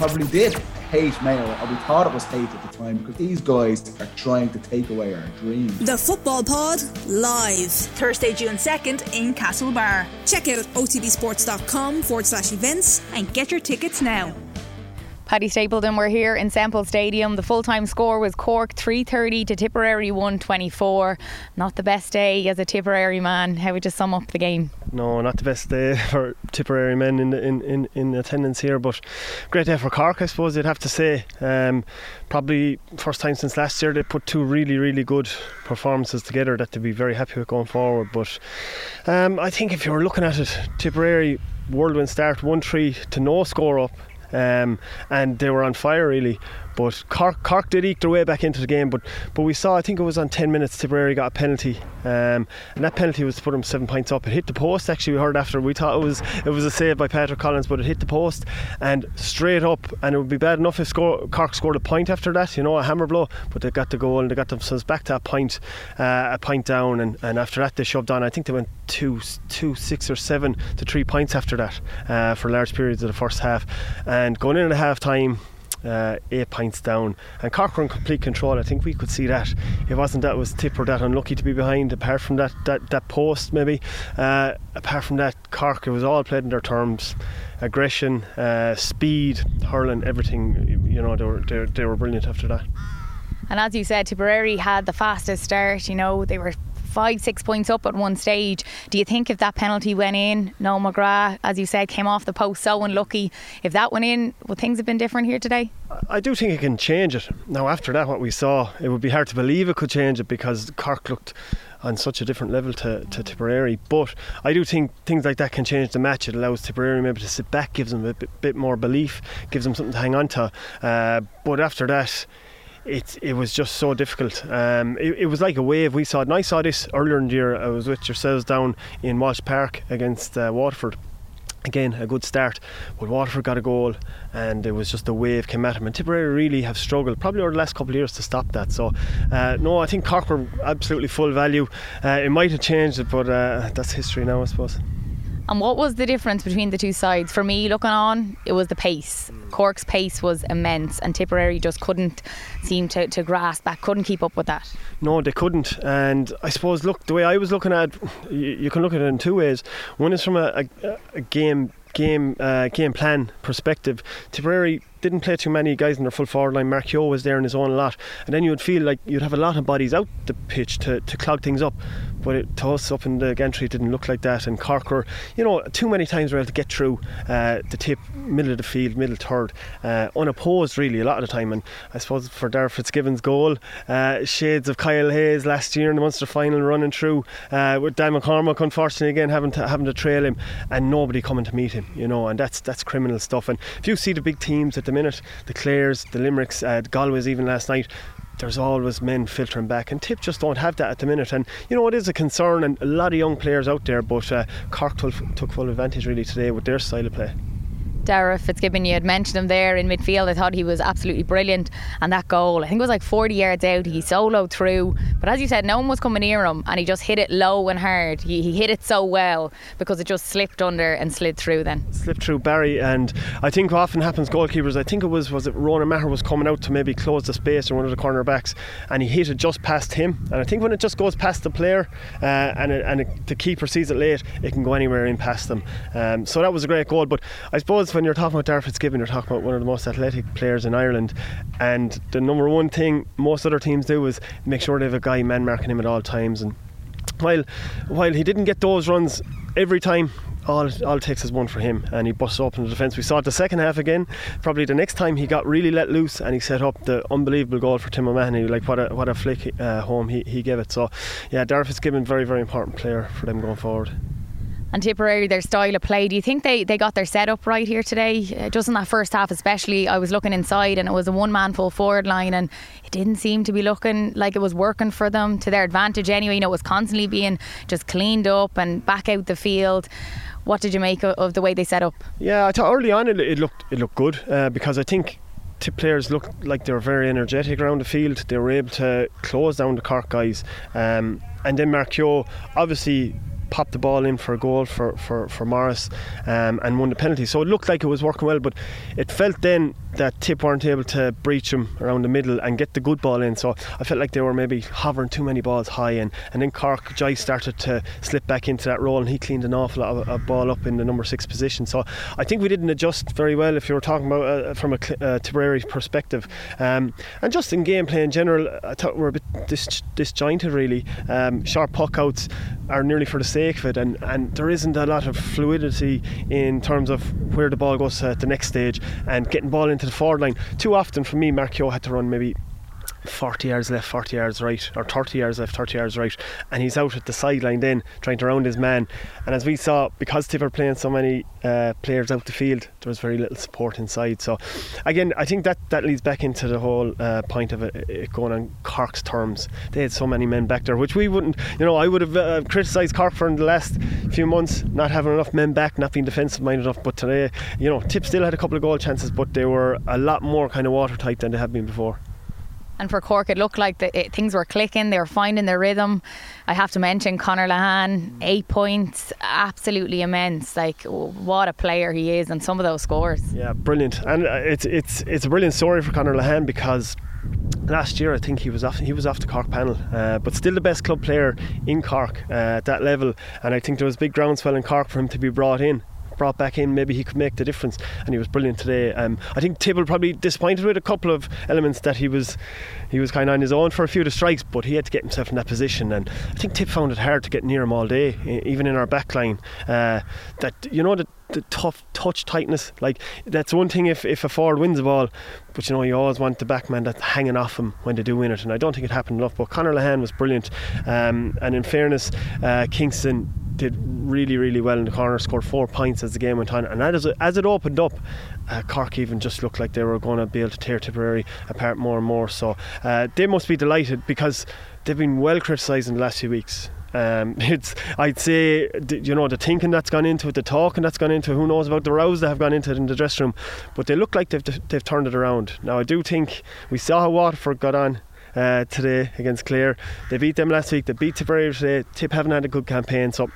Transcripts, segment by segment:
probably did hate Mayo, or we thought it was hate at the time, because these guys are trying to take away our dreams. The Football Pod live Thursday, June 2nd in Castlebar. Check out otbsports.com forward slash events and get your tickets now. Paddy Stapleton were here in Semple Stadium. The full time score was Cork 330 to Tipperary 124. Not the best day as a Tipperary man. How would you sum up the game? No, not the best day for Tipperary men in, in, in, in attendance here, but great day for Cork, I suppose you'd have to say. Um, probably first time since last year they put two really, really good performances together that they'd be very happy with going forward. But um, I think if you were looking at it, Tipperary whirlwind start 1 3 to no score up um, and they were on fire really. But Cork, Cork did eke their way back into the game, but but we saw I think it was on 10 minutes Tipperary got a penalty, um, and that penalty was to put them seven points up. It hit the post. Actually, we heard after we thought it was it was a save by Patrick Collins, but it hit the post and straight up. And it would be bad enough if score, Cork scored a point after that, you know, a hammer blow. But they got the goal and they got themselves back to a point, uh, a point down, and, and after that they shoved on. I think they went two, two, six or seven to three points after that uh, for large periods of the first half, and going in at half time uh, eight points down. And Cork were in complete control. I think we could see that. It wasn't that was Tipper that unlucky to be behind. Apart from that that, that post, maybe. Uh, apart from that, Cork it was all played in their terms. Aggression, uh, speed, hurling, everything. You know, they were they, they were brilliant after that. And as you said, Tipperary had the fastest start. You know, they were five, six points up at one stage. Do you think if that penalty went in, Noel McGrath, as you said, came off the post so unlucky, if that went in, would things have been different here today? I do think it can change it. Now, after that, what we saw, it would be hard to believe it could change it because Cork looked on such a different level to, to Tipperary. But I do think things like that can change the match. It allows Tipperary maybe to sit back, gives them a bit, bit more belief, gives them something to hang on to. Uh, but after that, it it was just so difficult. Um, it, it, was like a wave. We saw and I saw this earlier in the year. I was with yourselves down in Walsh Park against uh, Waterford. Again, a good start, but Waterford got a goal, and it was just a wave came at him. And Tipperary really have struggled, probably over the last couple of years, to stop that. So, uh, no, I think Cork were absolutely full value. Uh, it might have changed it, but uh, that's history now, I suppose. And what was the difference between the two sides? For me, looking on, it was the pace. Cork's pace was immense, and Tipperary just couldn't seem to, to grasp that, couldn't keep up with that. No, they couldn't. And I suppose, look, the way I was looking at you, you can look at it in two ways. One is from a, a, a game game uh, game plan perspective. Tipperary didn't play too many guys in their full forward line. Mark Kehoe was there in his own lot, and then you would feel like you'd have a lot of bodies out the pitch to, to clog things up. But it, to us up in the gantry, it didn't look like that. And Cork were, you know, too many times were able to get through uh, the tip, middle of the field, middle third, uh, unopposed really a lot of the time. And I suppose for Darragh Fitzgibbon's goal, uh, shades of Kyle Hayes last year in the Munster final running through, uh, with Dan McCormack unfortunately again having to having to trail him, and nobody coming to meet him, you know, and that's that's criminal stuff. And if you see the big teams at the minute, the Clares, the Limericks, uh, the Galways even last night, there's always men filtering back, and Tip just don't have that at the minute. And you know, it is a concern, and a lot of young players out there, but uh, Cork took full advantage really today with their style of play. Darragh Fitzgibbon, you had mentioned him there in midfield. I thought he was absolutely brilliant. And that goal, I think it was like 40 yards out. He soloed through. But as you said, no one was coming near him and he just hit it low and hard. He, he hit it so well because it just slipped under and slid through then. Slipped through Barry. And I think often happens, goalkeepers, I think it was, was it Ronan Maher was coming out to maybe close the space or one of the cornerbacks and he hit it just past him. And I think when it just goes past the player uh, and, it, and it, the keeper sees it late, it can go anywhere in past them. Um, so that was a great goal. But I suppose when you're talking about Darragh Fitzgibbon, you're talking about one of the most athletic players in Ireland, and the number one thing most other teams do is make sure they have a guy man marking him at all times. And while while he didn't get those runs every time, all, all it takes is one for him and he busts up in the defence. We saw it the second half again. Probably the next time he got really let loose and he set up the unbelievable goal for Tim O'Mahony. Like what a what a flick uh, home he, he gave it. So yeah, Darragh Fitzgibbon very very important player for them going forward and Tipperary, their style of play. Do you think they, they got their setup right here today? Uh, just in that first half, especially, I was looking inside and it was a one man full forward line, and it didn't seem to be looking like it was working for them to their advantage anyway. You know, it was constantly being just cleaned up and back out the field. What did you make of, the way they set up? Yeah, I thought early on it, it looked it looked good uh, because I think tip players looked like they were very energetic around the field. They were able to close down the Cork guys. Um, and then Kehoe, obviously popped the ball in for a goal for, for, for Morris um, and won the penalty. So it looked like it was working well, but it felt then that Tip weren't able to breach him around the middle and get the good ball in. So I felt like they were maybe hovering too many balls high, and, and then Cork Joyce started to slip back into that role, and he cleaned an awful lot of a ball up in the number six position. So I think we didn't adjust very well if you were talking about uh, from a uh, Tipperary perspective, um, and just in gameplay in general. I thought we are a bit dis- disjointed really. Um, sharp puck outs are nearly for the sake of it, and, and there isn't a lot of fluidity in terms of where the ball goes at the next stage and getting ball into the forward line. Too often for me, Mark had to run maybe 40 yards left, 40 yards right, or 30 yards left, 30 yards right, and he's out at the sideline then trying to round his man. And as we saw, because Tip are playing so many uh, players out the field, there was very little support inside. So, again, I think that, that leads back into the whole uh, point of it, it, going on Cork's terms. They had so many men back there, which we wouldn't, you know, I would have uh, criticised Cork for in the last few months not having enough men back, not being defensive minded enough. But today, you know, Tip still had a couple of goal chances, but they were a lot more kind of watertight than they have been before. And for Cork, it looked like the, it, things were clicking. They were finding their rhythm. I have to mention Conor Lehane, eight points, absolutely immense. Like what a player he is, and some of those scores. Yeah, brilliant. And uh, it's it's it's a brilliant story for Conor Lehane because last year I think he was off he was off the Cork panel uh, but still the best club player in Cork uh, at that level and I think there was big groundswell in Cork for him to be brought in brought back in, maybe he could make the difference. And he was brilliant today. Um, I think Tibble probably disappointed with a couple of elements that he was he was kind of on his own for a few of the strikes, but he had to get himself in that position. And I think Tip found it hard to get near him all day, even in our back line. Uh, that you know the, the tough touch tightness, like that's one thing if, if a forward wins the ball, but you know you always want the backman that's hanging off him when they do win it. And I don't think it happened enough. But Conor Lehane was brilliant, um, and in fairness, uh, Kingston did really, really well in the corner, scored four points as the game went on. And as it, as it opened up, uh, Cork even just looked like they were going to be able to tear Tipperary apart more and more. So uh, they must be delighted because they've been well criticised in the last few weeks. Um, it's I'd say you know the thinking that's gone into it, the talking that's gone into it. Who knows about the rows that have gone into it in the dressing room? But they look like they've they've turned it around. Now I do think we saw how Waterford got on uh, today against Clare. They beat them last week. They beat Tipperary today. Tip haven't had a good campaign, so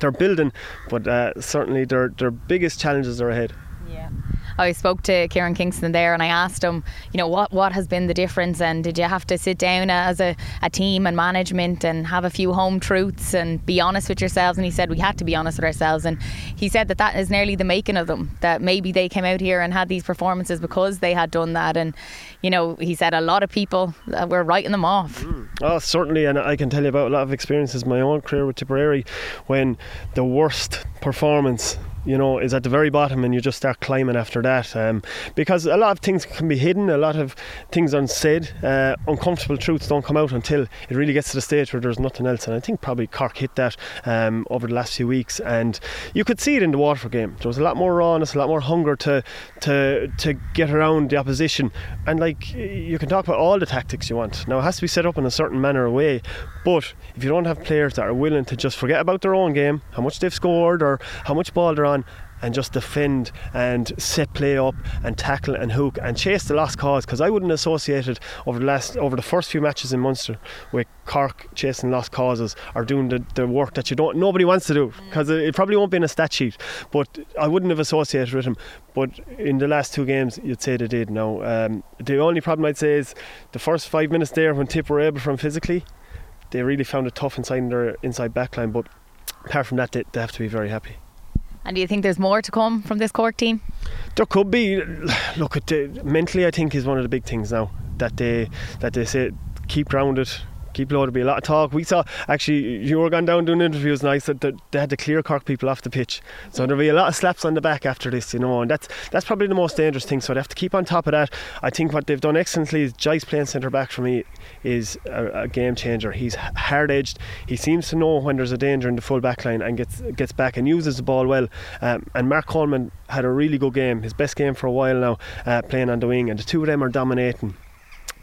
they're building, but uh, certainly their their biggest challenges are ahead. Yeah. I spoke to Kieran Kingston there and I asked him, you know, what, what has been the difference and did you have to sit down as a, a team and management and have a few home truths and be honest with yourselves? And he said we had to be honest with ourselves. And he said that that is nearly the making of them, that maybe they came out here and had these performances because they had done that. And, you know, he said a lot of people uh, were writing them off. Mm. Oh, certainly. And I can tell you about a lot of experiences my own career with Tipperary when the worst performance you know, is at the very bottom and you just start climbing after that. Um, because a lot of things can be hidden, a lot of things unsaid, uh, uncomfortable truths don't come out until it really gets to the stage where there's nothing else. And I think probably Cork hit that um, over the last few weeks, and you could see it in the Waterford game. There was a lot more rawness, a lot more hunger to to to get around the opposition, and like you can talk about all the tactics you want. Now it has to be set up in a certain manner or way, but if you don't have players that are willing to just forget about their own game, how much they've scored or how much ball they're on on and just defend and set play up and tackle and hook and chase the lost cause. Because I wouldn't associate it over the last over the first few matches in Munster with Cork chasing lost causes or doing the, the work that you don't nobody wants to do. Because it, it, probably won't be in a stat sheet but I wouldn't have associated with him. But in the last two games you'd say they did. Now um, the only problem I'd say is the first five minutes there when Tip were able from physically they really found it tough inside their inside backline but apart from that they, they have to be very happy and do you think there's more to come from this Cork team? There could be. Look, at uh, mentally, I think is one of the big things now that they that they say keep grounded, keep low. There'll be a lot of talk. We saw actually you were gone down doing interviews, and I said that they had to clear Cork people off the pitch. So there'll be a lot of slaps on the back after this, you know, and that's that's probably the most dangerous thing. So they have to keep on top of that. I think what they've done excellently is Joyce's playing centre back for me is a, a game changer. He's hard edged. He seems to know when there's a danger in the full back line and gets gets back and uses the ball well. Um, and Mark Coleman had a really good game, his best game for a while now, uh, playing on the wing, and the two of them are dominating.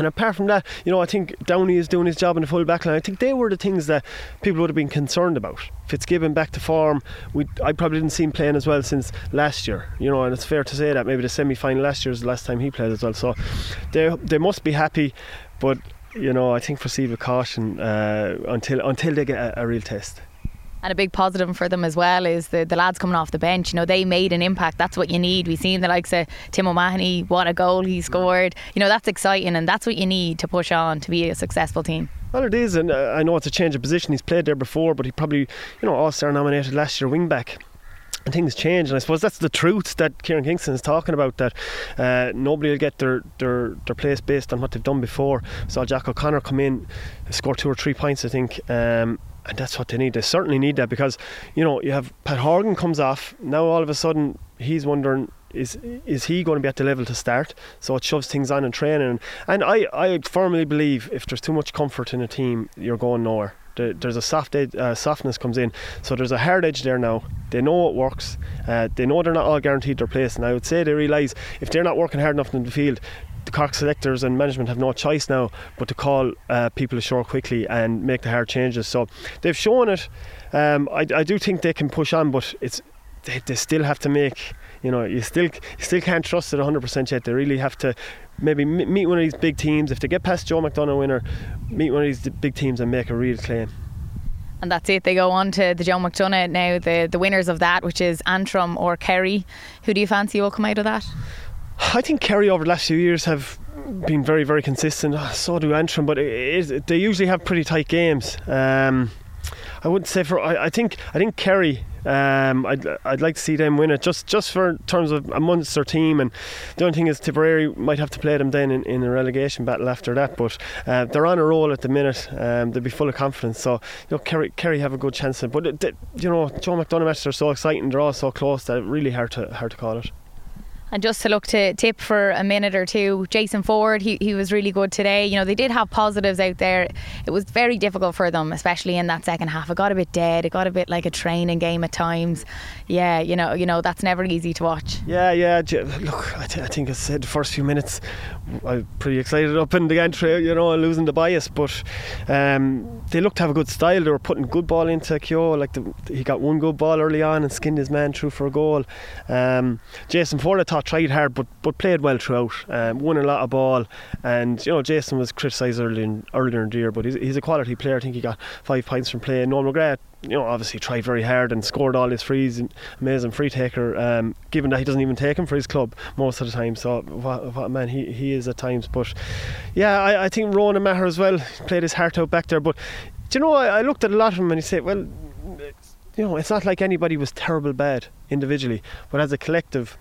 And apart from that, you know, I think Downey is doing his job in the full back line. I think they were the things that people would have been concerned about. Fitzgibbon back to form. We, I probably didn't see him playing as well since last year. You know, and it's fair to say that maybe the semi final last year is the last time he played as well. So they they must be happy, but you know, I think proceed with caution uh, until until they get a, a real test. And a big positive for them as well is the, the lads coming off the bench. You know, they made an impact. That's what you need. We've seen the likes of Tim O'Mahony, what a goal he scored. You know, that's exciting and that's what you need to push on to be a successful team. Well, it is, and I know it's a change of position. He's played there before, but he probably, you know, All Star nominated last year wing back and things change. And I suppose that's the truth that Kieran Kingston is talking about. That uh, nobody will get their, their their place based on what they've done before. Saw Jack O'Connor come in, score two or three points, I think. Um, and that's what they need. They certainly need that because you know you have Pat Horgan comes off now. All of a sudden, he's wondering is is he going to be at the level to start? So it shoves things on in training. And I, I firmly believe if there's too much comfort in a team, you're going nowhere there's a soft edge, uh, softness comes in. So there's a hard edge there now. They know it works. Uh, they know they're not all guaranteed their place. And I would say they realise if they're not working hard enough in the field, the Cork selectors and management have no choice now but to call uh, people ashore quickly and make the hard changes. So they've shown it. Um, I, I do think they can push on, but it's they, they still have to make you know you still you still can't trust it 100% yet they really have to maybe meet one of these big teams. If they get past Joe McDonagh winner, meet one of these big teams and make a real claim. And that's it. They go on to the Joe McDonagh now, the, the winners of that, which is Antrim or Kerry. Who do you fancy will come out of that? I think Kerry over the last few years have been very, very consistent. So do Antrim, but it, it, they usually have pretty tight games. Um, I wouldn't say for. I, I think I think Kerry um, I'd, I'd like to see them win it just just for terms of a Munster team. And the only thing is Tipperary might have to play them then in, in a relegation battle after that. But uh, they're on a roll at the minute. Um, they'll be full of confidence. So you know, Kerry, Kerry have a good chance. But it, you know, Joe McDonagh matches are so exciting. They're all so close that it's really hard to hard to call it. And just to look to tip for a minute or two, Jason Forde, he, he was really good today. You know, they did have positives out there. It was very difficult for them, especially in that second half. It got a bit dead. It got a bit like a training game at times. Yeah, you know, you know that's never easy to watch. Yeah, yeah. Look, I, th- I think I said the first few minutes, I'm pretty excited up in the gantry, you know, losing the bias. But um, they looked to have a good style. They were putting good ball into Kehoe. Like the, he got one good ball early on and skinned his man through for a goal. Um, Jason Forde, I thought tried hard, but but played well throughout. Um, won a lot of ball, and you know Jason was criticised earlier in, earlier in the year, but he's, he's a quality player. I think he got five points from playing. Noel McGrath, you know, obviously tried very hard and scored all his frees. Amazing free taker. Um, given that he doesn't even take him for his club most of the time, so what, what a man he, he is at times. But yeah, I, I think Ronan Maher as well played his heart out back there. But do you know, I, I looked at a lot of them and you say, well you know, it's not like anybody was terrible bad individually, but as a collective,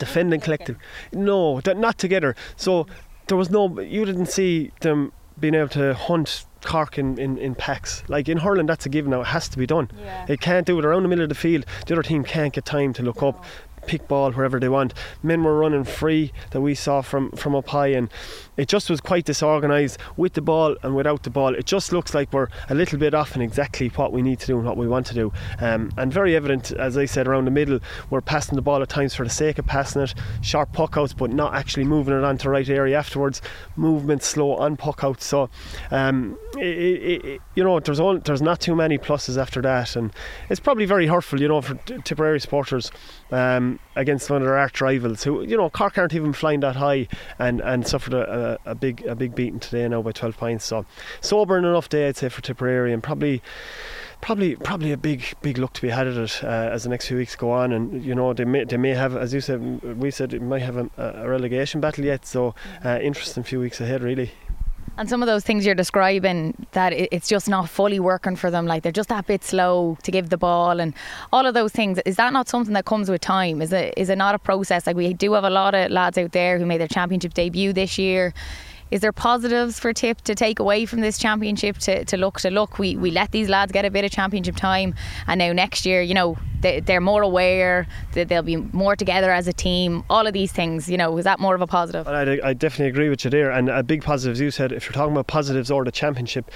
defending collective. No, that not together. So there was no. You didn't see them being able to hunt Cork in, in, in packs. Like in hurling, that's a given now. It has to be done. Yeah. It can't do it around the middle of the field. The other team can't get time to look no. up pick ball wherever they want. Men were running free that we saw from, from up high, and it just was quite disorganised with the ball and without the ball. It just looks like we're a little bit off in exactly what we need to do and what we want to do. Um, and very evident, as I said, around the middle, we're passing the ball at times for the sake of passing it, sharp puck outs, but not actually moving it onto the right area afterwards. Movement slow on puck outs. So, um, it, it, it, you know, there's all, there's not too many pluses after that, and it's probably very hurtful, you know, for Tipperary supporters um, against one of their arch rivals who, you know, Cork aren't even flying that high and, and suffered a, a, a big a big beating today now by 12 points. So sobering enough day, I'd say, for Tipperary and probably probably probably a big big look to be had at it uh, as the next few weeks go on. And you know they may they may have as you said we said it might have a, a relegation battle yet. So uh, interesting few weeks ahead really and some of those things you're describing, that it's just not fully working for them, like they're just that bit slow to give the ball and all of those things. Is that not something that comes with time? Is it is it not a process? Like we do have a lot of lads out there who made their championship debut this year is there positives for Tip to take away from this championship to, to look to look? We, we let these lads get a bit of championship time and now next year you know they, they're more aware that they'll be more together as a team. All of these things you know is that more of a positive? I, I definitely agree with you there and a big positive as you said if you're talking about positives or the championship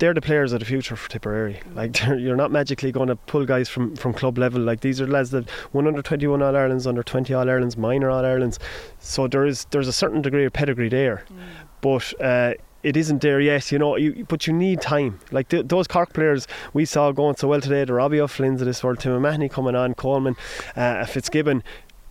they're the players of the future for Tipperary. Like you're not magically going to pull guys from, from club level. Like these are lads that won under 21 All Irelands, under 20 All Irelands, minor All Irelands. So there is there's a certain degree of pedigree there, mm. but. Uh, it isn't there yet, you know. You, but you need time. Like th- those Cork players we saw going so well today, the Robbie O'Flynn's of this world, Tim O'Mahony coming on, Coleman, uh, Fitzgibbon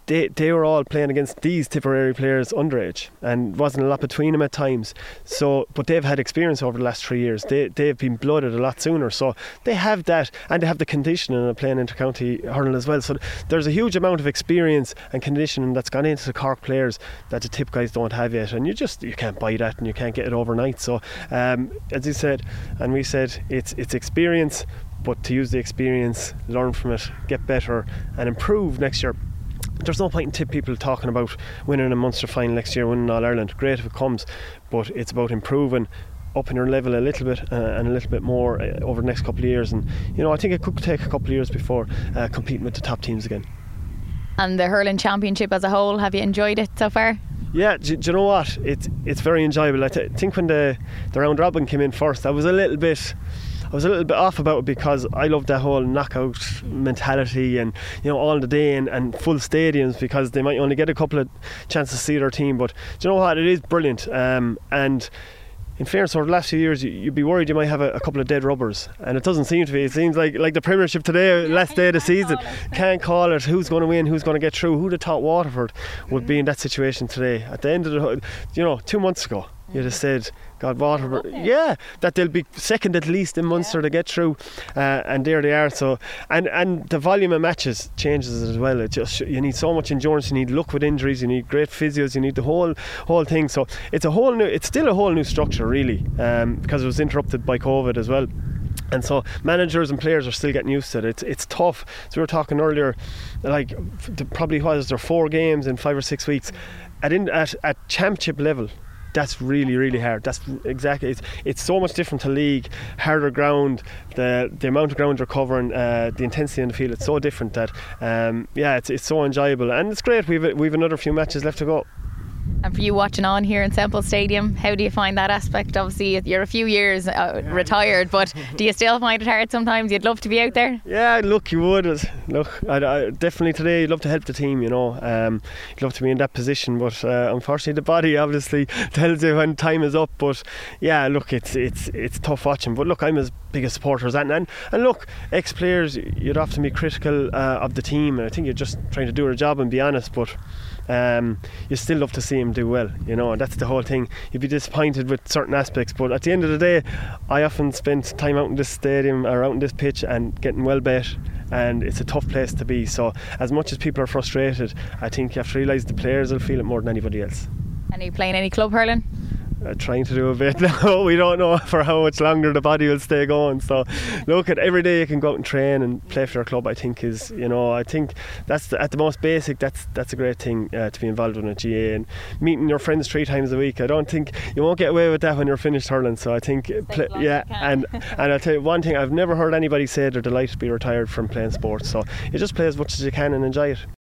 they they were all playing against these Tipperary players underage, and wasn't a lot between them at times. So, but they've had experience over the last three years. They they've been blooded a lot sooner, so they have that, and they have the conditioning of playing intercounty hurling as well. So there's a huge amount of experience and conditioning that's gone into the Cork players that the Tip guys don't have yet, and you just you can't buy that and you can't get it overnight. So, um, as you said, and we said, it's it's experience, but to use the experience, learn from it, get better, and improve next year there's no point in tip people talking about winning a Munster final next year, winning All Ireland. Great if it comes, but it's about improving, upping your level a little bit uh, and a little bit more uh, over the next couple of years. And you know, I think it could take a couple of years before uh, competing with the top teams again. And the hurling championship as a whole, have you enjoyed it so far? Yeah, do, do you know what? It's it's very enjoyable. I th- think when the the round robin came in first, I was a little bit I was a little bit off about it because I love that whole knockout mentality and you know all the day and, and full stadiums because they might only get a couple of chances to see their team. But do you know what? It is brilliant. Um, and in fairness, over the last few years, you'd be worried you might have a, a, couple of dead rubbers, and it doesn't seem to be. It seems like like the Premiership today, yeah, last day of the season, can't call it. Who's going to win? Who's going to get through? Who'd have thought Waterford would be in that situation today? At the end of the, you know, two months ago, you'd have said God, Waterford, yeah, that they'll be second at least in Munster yeah. to get through, uh, and there they are. So, and and the volume of matches changes as well. It just you need so much endurance, you need luck with injuries, you need great physios, you need the whole whole thing. So it's a whole new, it's still a whole new structure really, um, because it was interrupted by COVID as well. And so managers and players are still getting used to it. It's it's tough. So we were talking earlier, like probably was there four games in five or six weeks, at in, at at championship level that's really really hard. That's exactly it's, it's so much different to league. Harder ground the the amount of ground you're covering uh, the intensity in the field it's so different that um, yeah it's, it's so enjoyable. And it's great we've we've another few matches left to go and for you watching on here in Semple Stadium, how do you find that aspect? Obviously, you're a few years uh, retired, but do you still find it hard sometimes? You'd love to be out there. Yeah, look, you would. Look, I, I definitely today, you'd love to help the team. You know, um, you'd love to be in that position, but uh, unfortunately, the body obviously tells you when time is up. But yeah, look, it's it's it's tough watching. But look, I'm as big a supporter as that. And and look, ex players, you'd often be critical uh, of the team, and I think you're just trying to do your job and be honest, but um, you still love to see him do well. You know, that's the whole thing. You'd be disappointed with certain aspects, but at the end of the day, I often spent time out in this stadium or out in this pitch and getting well bet. And it's a tough place to be. So, as much as people are frustrated, I think you have to realise the players will feel it more than anybody else. And are you playing any club hurling? Uh, trying to do a bit now. we don't know for how much longer the body will stay going. So, look at every day you can go out and train and play for your club. I think is you know I think that's the, at the most basic. That's that's a great thing uh, to be involved in a GAA and meeting your friends three times a week. I don't think you won't get away with that when you're finished hurling. So I think play, yeah, and and I'll tell you one thing. I've never heard anybody say they're delighted to be retired from playing sports. So you just play as much as you can and enjoy it.